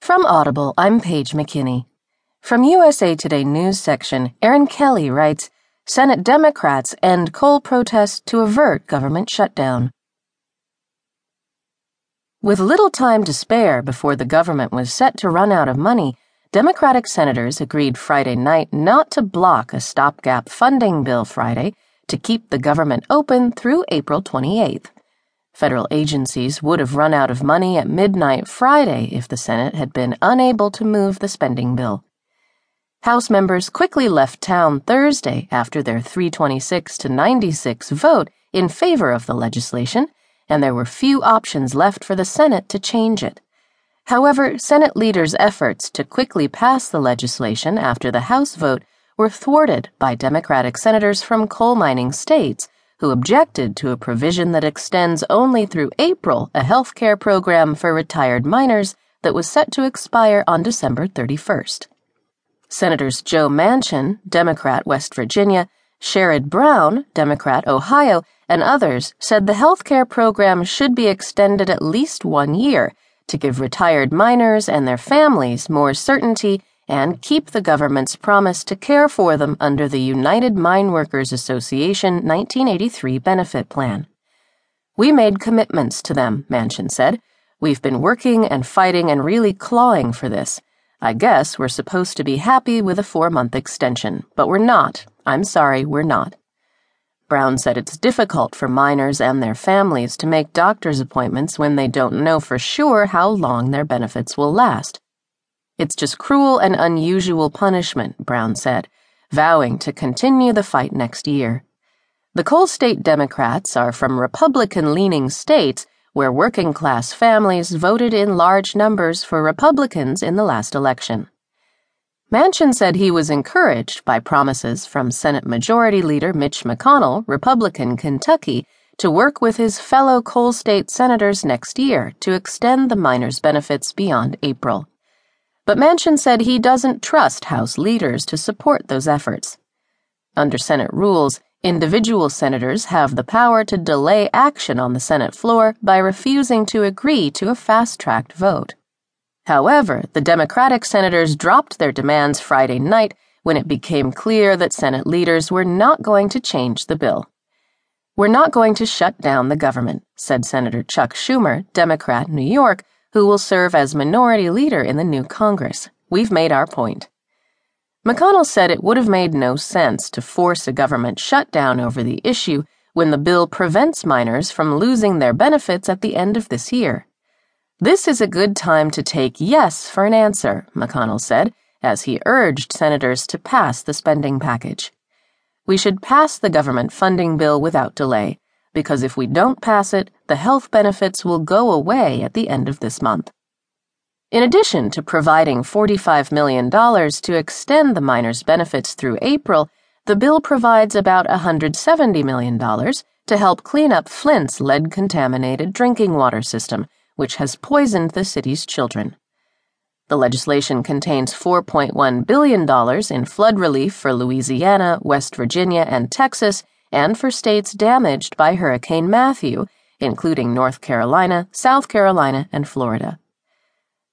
From Audible, I'm Paige McKinney. From USA Today News section, Erin Kelly writes Senate Democrats end coal protests to avert government shutdown. With little time to spare before the government was set to run out of money, Democratic senators agreed Friday night not to block a stopgap funding bill Friday to keep the government open through April 28th. Federal agencies would have run out of money at midnight Friday if the Senate had been unable to move the spending bill. House members quickly left town Thursday after their 326 to 96 vote in favor of the legislation, and there were few options left for the Senate to change it. However, Senate leaders' efforts to quickly pass the legislation after the House vote were thwarted by Democratic senators from coal mining states who objected to a provision that extends only through April a health care program for retired miners that was set to expire on December 31st. Senators Joe Manchin, Democrat West Virginia, Sherrod Brown, Democrat Ohio, and others said the health care program should be extended at least one year to give retired miners and their families more certainty and keep the government's promise to care for them under the United Mine Workers Association 1983 benefit plan. We made commitments to them, Manchin said. We've been working and fighting and really clawing for this. I guess we're supposed to be happy with a four month extension, but we're not. I'm sorry, we're not. Brown said it's difficult for miners and their families to make doctor's appointments when they don't know for sure how long their benefits will last. It's just cruel and unusual punishment, Brown said, vowing to continue the fight next year. The coal state Democrats are from Republican leaning states where working class families voted in large numbers for Republicans in the last election. Manchin said he was encouraged by promises from Senate Majority Leader Mitch McConnell, Republican Kentucky, to work with his fellow coal state senators next year to extend the miners' benefits beyond April. But Manchin said he doesn't trust House leaders to support those efforts. Under Senate rules, individual senators have the power to delay action on the Senate floor by refusing to agree to a fast tracked vote. However, the Democratic senators dropped their demands Friday night when it became clear that Senate leaders were not going to change the bill. We're not going to shut down the government, said Senator Chuck Schumer, Democrat, New York who will serve as minority leader in the new Congress. We've made our point. McConnell said it would have made no sense to force a government shutdown over the issue when the bill prevents miners from losing their benefits at the end of this year. This is a good time to take yes for an answer, McConnell said, as he urged senators to pass the spending package. We should pass the government funding bill without delay because if we don't pass it, the health benefits will go away at the end of this month. In addition to providing $45 million to extend the miners' benefits through April, the bill provides about $170 million to help clean up Flint's lead contaminated drinking water system, which has poisoned the city's children. The legislation contains $4.1 billion in flood relief for Louisiana, West Virginia, and Texas and for states damaged by Hurricane Matthew, including North Carolina, South Carolina, and Florida.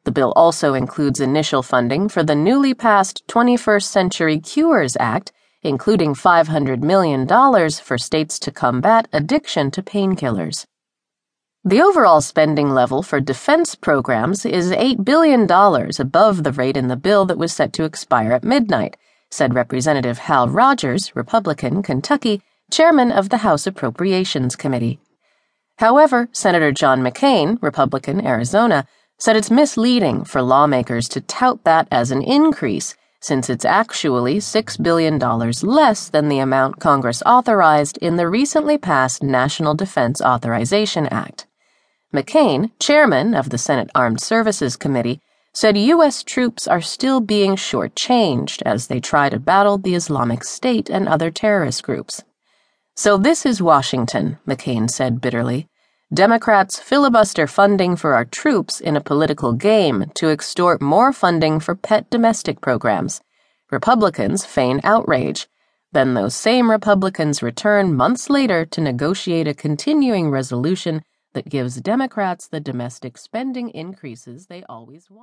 The bill also includes initial funding for the newly passed 21st Century Cures Act, including $500 million for states to combat addiction to painkillers. The overall spending level for defense programs is $8 billion above the rate in the bill that was set to expire at midnight, said Representative Hal Rogers, Republican, Kentucky, chairman of the House Appropriations Committee. However, Senator John McCain, Republican, Arizona, said it's misleading for lawmakers to tout that as an increase since it's actually $6 billion less than the amount Congress authorized in the recently passed National Defense Authorization Act. McCain, chairman of the Senate Armed Services Committee, said U.S. troops are still being shortchanged as they try to battle the Islamic State and other terrorist groups. So this is Washington, McCain said bitterly. Democrats filibuster funding for our troops in a political game to extort more funding for pet domestic programs. Republicans feign outrage. Then those same Republicans return months later to negotiate a continuing resolution that gives Democrats the domestic spending increases they always want.